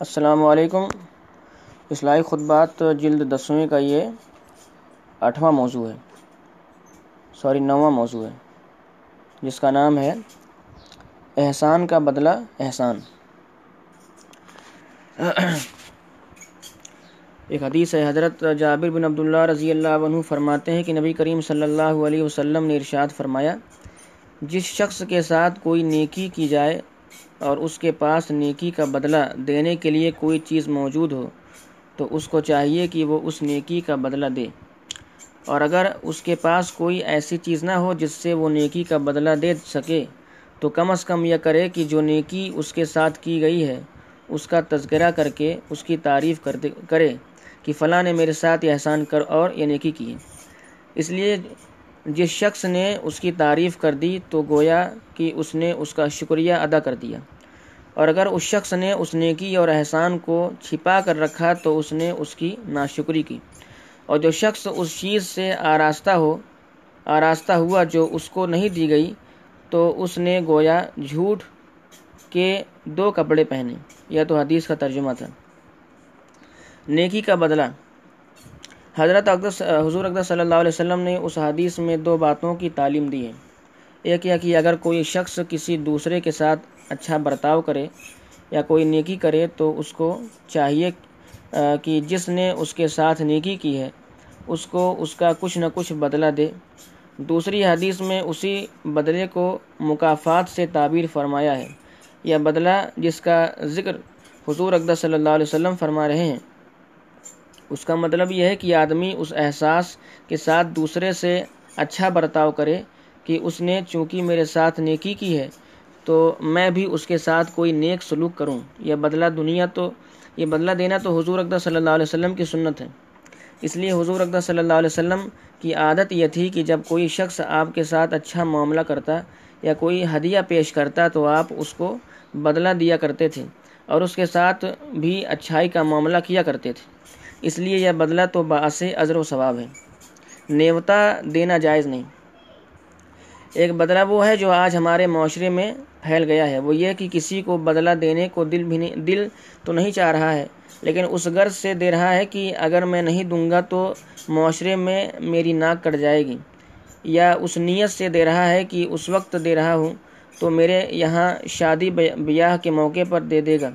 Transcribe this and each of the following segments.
السلام علیکم۔ اصلاحی خطبات جلد دسویں کا یہ آٹھواں موضوع ہے۔ سوری، نواں موضوع ہے۔ جس کا نام ہے احسان کا بدلہ احسان۔ ایک حدیث ہے، حضرت جابر بن عبداللہ رضی اللہ عنہ فرماتے ہیں کہ نبی کریم صلی اللہ علیہ وسلم نے ارشاد فرمایا، جس شخص کے ساتھ کوئی نیکی کی جائے اور اس کے پاس نیکی کا بدلہ دینے کے لیے کوئی چیز موجود ہو، تو اس کو چاہیے کہ وہ اس نیکی کا بدلہ دے۔ اور اگر اس کے پاس کوئی ایسی چیز نہ ہو جس سے وہ نیکی کا بدلہ دے سکے، تو کم از کم یہ کرے کہ جو نیکی اس کے ساتھ کی گئی ہے، اس کا تذکرہ کر کے اس کی تعریف کرے کہ فلاں نے میرے ساتھ یہ احسان کر اور یہ نیکی کی۔ اس لیے جس شخص نے اس کی تعریف کر دی تو گویا کہ اس نے اس کا شکریہ ادا کر دیا۔ اور اگر اس شخص نے اس نیکی اور احسان کو چھپا کر رکھا تو اس نے اس کی ناشکری کی۔ اور جو شخص اس چیز سے آراستہ ہو، آراستہ ہوا جو اس کو نہیں دی گئی، تو اس نے گویا جھوٹ کے دو کپڑے پہنے۔ یا تو حدیث کا ترجمہ تھا۔ نیکی کا بدلہ۔ حضرت اقدس حضور اقدس صلی اللہ علیہ وسلم نے اس حدیث میں دو باتوں کی تعلیم دی ہے ایک یہ کہ اگر کوئی شخص کسی دوسرے کے ساتھ اچھا برتاؤ کرے یا کوئی نیکی کرے تو اس کو چاہیے کہ جس نے اس کے ساتھ نیکی کی ہے، اس کو اس کا کچھ نہ کچھ بدلہ دے۔ دوسری حدیث میں اسی بدلے کو مقافات سے تعبیر فرمایا ہے۔ یا بدلہ جس کا ذکر حضور اقدس صلی اللہ علیہ وسلم فرما رہے ہیں۔ اس کا مطلب یہ ہے کہ آدمی اس احساس کے ساتھ دوسرے سے اچھا برتاؤ کرے کہ اس نے چونکہ میرے ساتھ نیکی کی ہے، تو میں بھی اس کے ساتھ کوئی نیک سلوک کروں۔ یہ بدلہ دنیا تو، یہ بدلہ دینا تو حضور اقدس صلی اللہ علیہ وسلم کی سنت ہے۔ اس لیے حضور اقدس صلی اللہ علیہ وسلم کی عادت یہ تھی کہ جب کوئی شخص آپ کے ساتھ اچھا معاملہ کرتا یا کوئی ہدیہ پیش کرتا تو آپ اس کو بدلہ دیا کرتے تھے اور اس کے ساتھ بھی اچھائی کا معاملہ کیا کرتے تھے۔ اس لیے یہ بدلہ تو باعث ازر و ثواب ہے۔ نیوتا دینا جائز نہیں۔ ایک بدلہ وہ ہے جو آج ہمارے معاشرے میں پھیل گیا ہے۔ وہ یہ کہ کسی کو بدلہ دینے کو دل بھی نہیں دل تو نہیں چاہ رہا ہے، لیکن اس غرض سے دے رہا ہے کہ اگر میں نہیں دوں گا تو معاشرے میں میری ناک کٹ جائے گی۔ یا اس نیت سے دے رہا ہے کہ اس وقت دے رہا ہوں تو میرے یہاں شادی بیاہ کے موقع پر دے دے گا۔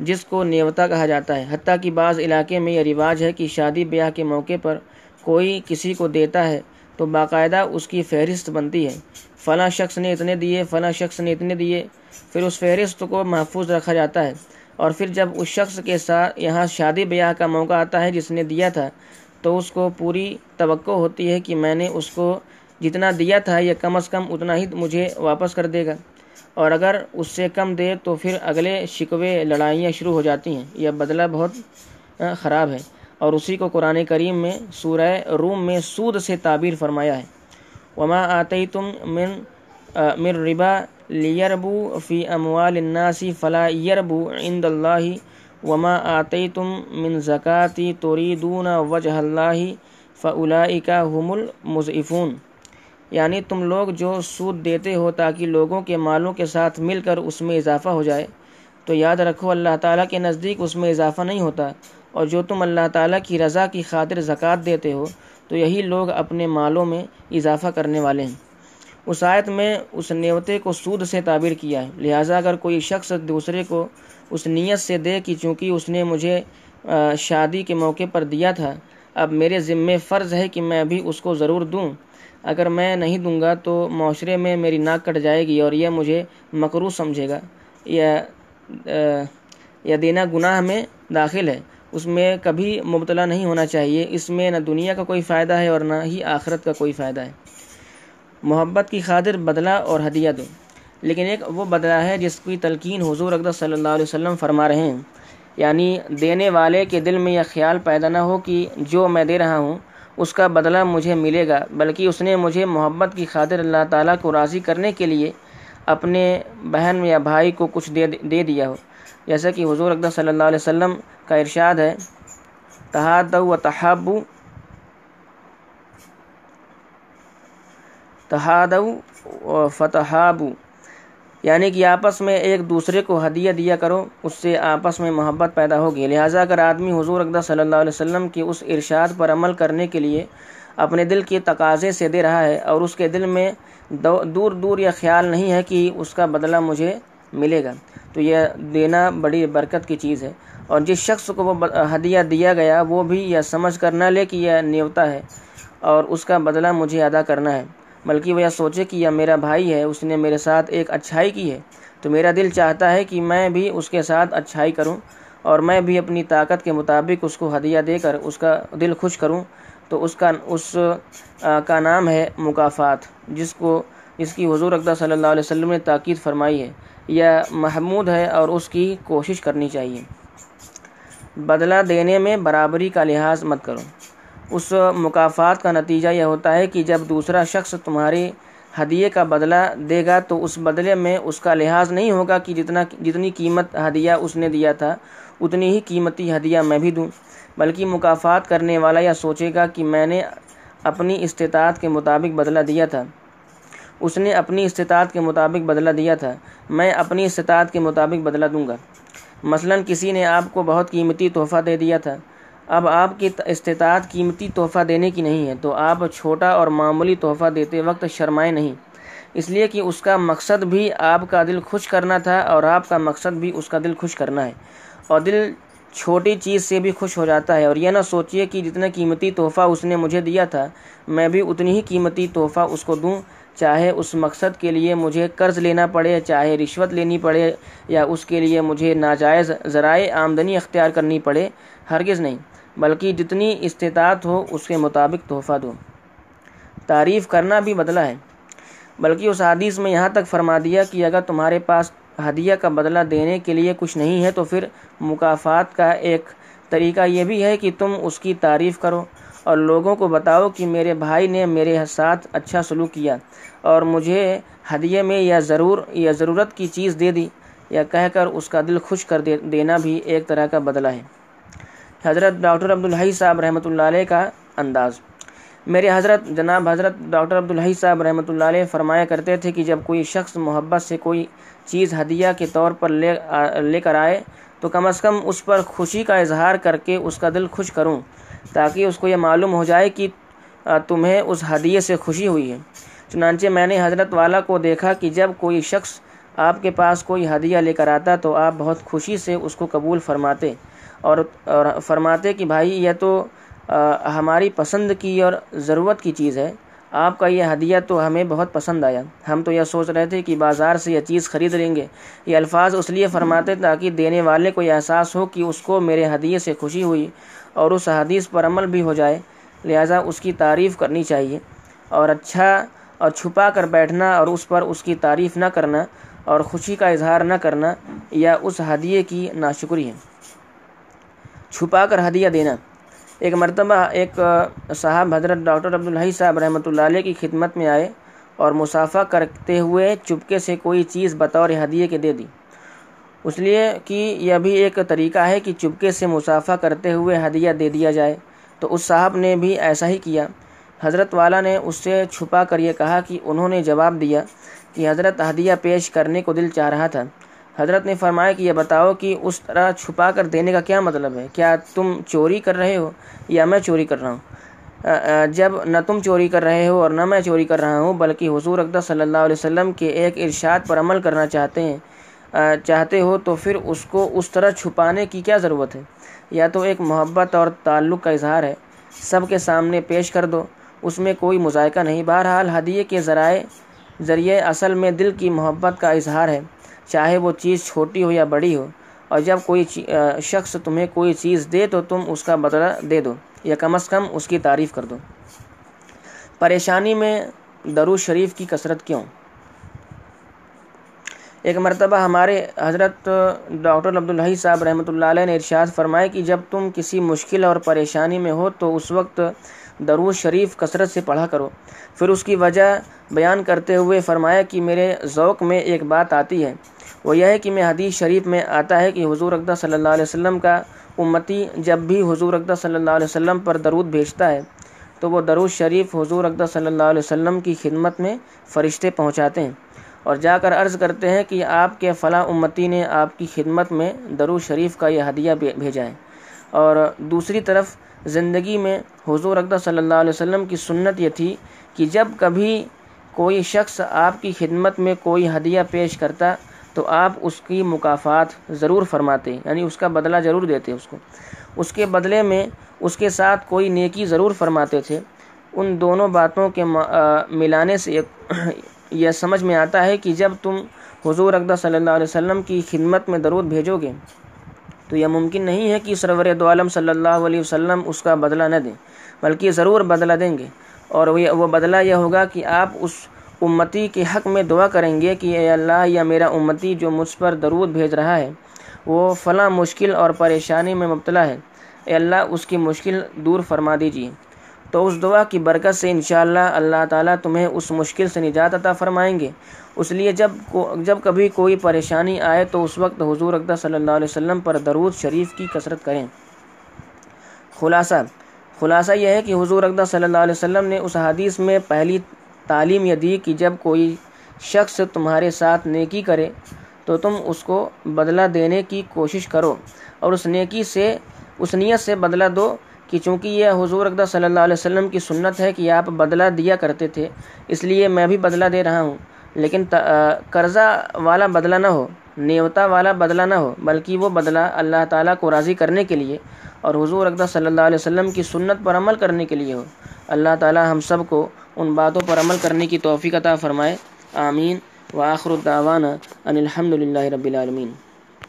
جس کو نیوتا کہا جاتا ہے۔ حتیٰ کہ بعض علاقے میں یہ رواج ہے کہ شادی بیاہ کے موقع پر کوئی کسی کو دیتا ہے تو باقاعدہ اس کی فہرست بنتی ہے۔ فلاں شخص نے اتنے دیے، فلاں شخص نے اتنے دیے، پھر اس فہرست کو محفوظ رکھا جاتا ہے۔ اور پھر جب اس شخص کے ساتھ یہاں شادی بیاہ کا موقع آتا ہے، جس نے دیا تھا، تو اس کو پوری توقع ہوتی ہے کہ میں نے اس کو جتنا دیا تھا، یہ کم از کم اتنا ہی مجھے واپس کر دے گا۔ اور اگر اس سے کم دے تو پھر اگلے شکوے لڑائیاں شروع ہو جاتی ہیں۔ یہ بدلہ بہت خراب ہے۔ اور اسی کو قرآن کریم میں سورہ روم میں سود سے تعبیر فرمایا ہے۔ وما آتی تم من من ربا لیربو فی اموال الناس فلا یربو عند اللہ وما آتی تم من زکاتی توریدون وجہ اللہ فعلائکا هم المضعفون۔ یعنی تم لوگ جو سود دیتے ہو تاکہ لوگوں کے مالوں کے ساتھ مل کر اس میں اضافہ ہو جائے۔ تو یاد رکھو، اللہ تعالیٰ کے نزدیک اس میں اضافہ نہیں ہوتا۔ اور جو تم اللہ تعالیٰ کی رضا کی خاطر زکوٰۃ دیتے ہو، تو یہی لوگ اپنے مالوں میں اضافہ کرنے والے ہیں۔ اس آیت میں اس نیوتے کو سود سے تعبیر کیا ہے۔ لہٰذا اگر کوئی شخص دوسرے کو اس نیت سے دے کہ چونکہ اس نے مجھے شادی کے موقع پر دیا تھا، اب میرے ذمے فرض ہے کہ میں بھی اس کو ضرور دوں۔ اگر میں نہیں دوں گا تو معاشرے میں میری ناک کٹ جائے گی اور یہ مجھے مکرو سمجھے گا۔ یا دینا گناہ میں داخل ہے۔ اس میں کبھی مبتلا نہیں ہونا چاہیے۔ اس میں نہ دنیا کا کوئی فائدہ ہے اور نہ ہی آخرت کا کوئی فائدہ ہے۔ محبت کی خاطر بدلہ اور ہدیہ دو۔ لیکن ایک وہ بدلہ ہے جس کی تلقین حضور اقدس صلی اللہ علیہ وسلم فرما رہے ہیں۔ یعنی دینے والے کے دل میں یہ خیال پیدا نہ ہو کہ جو میں دے رہا ہوں اس کا بدلہ مجھے ملے گا، بلکہ اس نے مجھے محبت کی خاطر اللہ تعالیٰ کو راضی کرنے کے لیے اپنے بہن یا بھائی کو کچھ دے دے دیا ہو۔ جیسا کہ حضور اقدس صلی اللہ علیہ وسلم کا ارشاد ہے تحاد و تحابو تحاد و فتحابو۔ یعنی کہ آپس میں ایک دوسرے کو ہدیہ دیا کرو، اس سے آپس میں محبت پیدا ہوگی۔ لہٰذا اگر آدمی حضور اقدہ صلی اللہ علیہ وسلم کی اس ارشاد پر عمل کرنے کے لیے اپنے دل کے تقاضے سے دے رہا ہے اور اس کے دل میں دور دور یہ خیال نہیں ہے کہ اس کا بدلہ مجھے ملے گا، تو یہ دینا بڑی برکت کی چیز ہے۔ اور جس شخص کو وہ ہدیہ دیا گیا، وہ بھی یہ سمجھ کر نہ لے کہ یہ نیوتا ہے اور اس کا بدلہ مجھے ادا کرنا ہے۔ بلکہ وہ یہ سوچے کہ یہ میرا بھائی ہے، اس نے میرے ساتھ ایک اچھائی کی ہے۔ تو میرا دل چاہتا ہے کہ میں بھی اس کے ساتھ اچھائی کروں اور میں بھی اپنی طاقت کے مطابق اس کو ہدیہ دے کر اس کا دل خوش کروں۔ تو اس کا اس کا نام ہے مکافات، جس کو، جس کی حضور اقدہ صلی اللہ علیہ وسلم نے تاکید فرمائی ہے۔ یہ محمود ہے اور اس کی کوشش کرنی چاہیے۔ بدلہ دینے میں برابری کا لحاظ مت کرو۔ اس مقافات کا نتیجہ یہ ہوتا ہے کہ جب دوسرا شخص تمہاری ہدیے کا بدلہ دے گا تو اس بدلے میں اس کا لحاظ نہیں ہوگا کہ جتنا جتنی قیمت ہدیہ اس نے دیا تھا، اتنی ہی قیمتی ہدیہ میں بھی دوں۔ بلکہ مقافات کرنے والا یہ سوچے گا کہ میں نے اپنی استطاعت کے مطابق بدلہ دیا تھا۔ اس نے اپنی استطاعت کے مطابق بدلہ دیا تھا۔ میں اپنی استطاعت کے مطابق بدلہ دوں گا۔ مثلا کسی نے آپ کو بہت قیمتی تحفہ دے دیا تھا۔ اب آپ کی استطاعت قیمتی تحفہ دینے کی نہیں ہے، تو آپ چھوٹا اور معمولی تحفہ دیتے وقت شرمائے نہیں۔ اس لیے کہ اس کا مقصد بھی آپ کا دل خوش کرنا تھا اور آپ کا مقصد بھی اس کا دل خوش کرنا ہے۔ اور دل چھوٹی چیز سے بھی خوش ہو جاتا ہے۔ اور یہ نہ سوچیے کہ جتنا قیمتی تحفہ اس نے مجھے دیا تھا، میں بھی اتنی ہی قیمتی تحفہ اس کو دوں۔ چاہے اس مقصد کے لیے مجھے قرض لینا پڑے، چاہے رشوت لینی پڑے، یا اس کے لیے مجھے ناجائز ذرائع آمدنی اختیار کرنی پڑے، ہرگز نہیں۔ بلکہ جتنی استطاعت ہو اس کے مطابق تحفہ دو۔ تعریف کرنا بھی بدلہ ہے۔ بلکہ اس حدیث میں یہاں تک فرما دیا کہ اگر تمہارے پاس ہدیہ کا بدلہ دینے کے لیے کچھ نہیں ہے تو پھر مقافات کا ایک طریقہ یہ بھی ہے کہ تم اس کی تعریف کرو اور لوگوں کو بتاؤ کہ میرے بھائی نے میرے ساتھ اچھا سلوک کیا اور مجھے ہدیے میں یا ضرور، یا ضرورت کی چیز دے دی، یا کہہ کر اس کا دل خوش کر دینا بھی ایک طرح کا بدلہ ہے۔ حضرت ڈاکٹر عبدالحی صاحب رحمۃ اللہ علیہ کا انداز۔ میرے حضرت، جناب حضرت ڈاکٹر عبدالحی صاحب رحمۃ اللہ علیہ فرمایا کرتے تھے کہ جب کوئی شخص محبت سے کوئی چیز ہدیہ کے طور پر لے لے کر آئے، تو کم از کم اس پر خوشی کا اظہار کر کے اس کا دل خوش کروں، تاکہ اس کو یہ معلوم ہو جائے کہ تمہیں اس ہدیے سے خوشی ہوئی ہے۔ چنانچہ میں نے حضرت والا کو دیکھا کہ جب کوئی شخص آپ کے پاس کوئی ہدیہ لے کر آتا تو آپ بہت خوشی سے اس کو قبول فرماتے۔ اور فرماتے کہ بھائی یہ تو ہماری پسند کی اور ضرورت کی چیز ہے۔ آپ کا یہ ہدیہ تو ہمیں بہت پسند آیا۔ ہم تو یہ سوچ رہے تھے کہ بازار سے یہ چیز خرید لیں گے۔ یہ الفاظ اس لیے فرماتے تاکہ دینے والے کو یہ احساس ہو کہ اس کو میرے ہدیے سے خوشی ہوئی اور اس حدیث پر عمل بھی ہو جائے۔ لہٰذا اس کی تعریف کرنی چاہیے اور اچھا اور چھپا کر بیٹھنا اور اس پر اس کی تعریف نہ کرنا اور خوشی کا اظہار نہ کرنا یا اس ہدیے کی ناشکری ہے۔ چھپا کر ہدیہ دینا۔ ایک مرتبہ ایک صاحب حضرت ڈاکٹر عبدالحی صاحب رحمۃ اللہ علیہ کی خدمت میں آئے اور مسافہ کرتے ہوئے چپکے سے کوئی چیز بطور ہدیے کے دے دی۔ اس لیے کہ یہ بھی ایک طریقہ ہے کہ چپکے سے مسافہ کرتے ہوئے ہدیہ دے دیا جائے۔ تو اس صاحب نے بھی ایسا ہی کیا۔ حضرت والا نے اس سے چھپا کر یہ کہا کہ انہوں نے جواب دیا کہ حضرت ہدیہ پیش کرنے کو دل چاہ رہا تھا۔ حضرت نے فرمایا کہ یہ بتاؤ کہ اس طرح چھپا کر دینے کا کیا مطلب ہے؟ کیا تم چوری کر رہے ہو یا میں چوری کر رہا ہوں؟ جب نہ تم چوری کر رہے ہو اور نہ میں چوری کر رہا ہوں، بلکہ حضور اقدہ صلی اللہ علیہ وسلم کے ایک ارشاد پر عمل کرنا چاہتے ہیں چاہتے ہو تو پھر اس کو اس طرح چھپانے کی کیا ضرورت ہے؟ یا تو ایک محبت اور تعلق کا اظہار ہے، سب کے سامنے پیش کر دو، اس میں کوئی مذائقہ نہیں۔ بہرحال، ہدیے کے ذرائع، ذریعے اصل میں دل کی محبت کا اظہار ہے۔ چاہے وہ چیز چھوٹی ہو یا بڑی ہو، اور جب کوئی شخص تمہیں کوئی چیز دے تو تم اس کا بدلہ دے دو، یا کم از کم اس کی تعریف کر دو۔ پریشانی میں درو شریف کی کثرت کیوں؟ ایک مرتبہ ہمارے حضرت ڈاکٹر عبدالحی صاحب رحمۃ اللہ علیہ نے ارشاد فرمائے کہ جب تم کسی مشکل اور پریشانی میں ہو تو اس وقت دروز شریف کثرت سے پڑھا کرو۔ پھر اس کی وجہ بیان کرتے ہوئے فرمایا کہ میرے ذوق میں ایک بات آتی ہے۔ وہ یہ ہے کہ میں حدیث شریف میں آتا ہے کہ حضور اقدہ صلی اللہ علیہ وسلم کا امتی جب بھی حضور اقدہ صلی اللہ علیہ وسلم پر درود بھیجتا ہے تو وہ درود شریف حضور اقدہ صلی اللہ علیہ وسلم کی خدمت میں فرشتے پہنچاتے ہیں۔ اور جا کر عرض کرتے ہیں کہ آپ کے فلاں امتی نے آپ کی خدمت میں درو شریف کا یہ ہدیہ بھیجا ہے۔ اور دوسری طرف زندگی میں حضور اقدہ صلی اللہ علیہ وسلم کی سنت یہ تھی کہ جب کبھی کوئی شخص آپ کی خدمت میں کوئی ہدیہ پیش کرتا تو آپ اس کی مقافات ضرور فرماتے یعنی اس کا بدلہ ضرور دیتے اس کو۔ اس کے بدلے میں اس کے ساتھ کوئی نیکی ضرور فرماتے تھے۔ ان دونوں باتوں کے ملانے سے یہ سمجھ میں آتا ہے کہ جب تم حضور اقدہ صلی اللہ علیہ وسلم کی خدمت میں درود بھیجو گے، تو یہ ممکن نہیں ہے کہ سرور دو عالم صلی اللہ علیہ وسلم اس کا بدلہ نہ دیں، بلکہ ضرور بدلہ دیں گے۔ اور وہ بدلہ یہ ہوگا کہ آپ اس امتی کے حق میں دعا کریں گے کہ اے اللہ، یا میرا امتی جو مجھ پر درود بھیج رہا ہے، وہ فلاں مشکل اور پریشانی میں مبتلا ہے۔ اے اللہ، اس کی مشکل دور فرما دیجیے۔ تو اس دعا کی برکت سے انشاءاللہ اللہ تعالیٰ تمہیں اس مشکل سے نجات عطا فرمائیں گے۔ اس لیے جب جب کبھی کوئی پریشانی آئے تو اس وقت حضور اقدہ صلی اللہ علیہ وسلم پر درود شریف کی کثرت کریں۔ خلاصہ خلاصہ یہ ہے کہ حضور اقدہ صلی اللہ علیہ وسلم نے اس حدیث میں پہلی تعلیم یہ دی کہ جب کوئی شخص تمہارے ساتھ نیکی کرے تو تم اس کو بدلہ دینے کی کوشش کرو اور اس نیکی سے اس نیت سے بدلہ دو۔ کہ چونکہ یہ حضور اقدہ صلی اللہ علیہ وسلم کی سنت ہے کہ آپ بدلہ دیا کرتے تھے، اس لیے میں بھی بدلہ دے رہا ہوں۔ لیکن قرضہ والا بدلہ نہ ہو، نیوتا والا بدلہ نہ ہو، بلکہ وہ بدلہ اللہ تعالیٰ کو راضی کرنے کے لیے اور حضور اقدہ صلی اللہ علیہ وسلم کی سنت پر عمل کرنے کے لیے ہو۔ اللہ تعالیٰ ہم سب کو ان باتوں پر عمل کرنے کی توفیق عطا فرمائے۔ آمین۔ وآخر الدعوانا ان الحمد للہ رب العالمین۔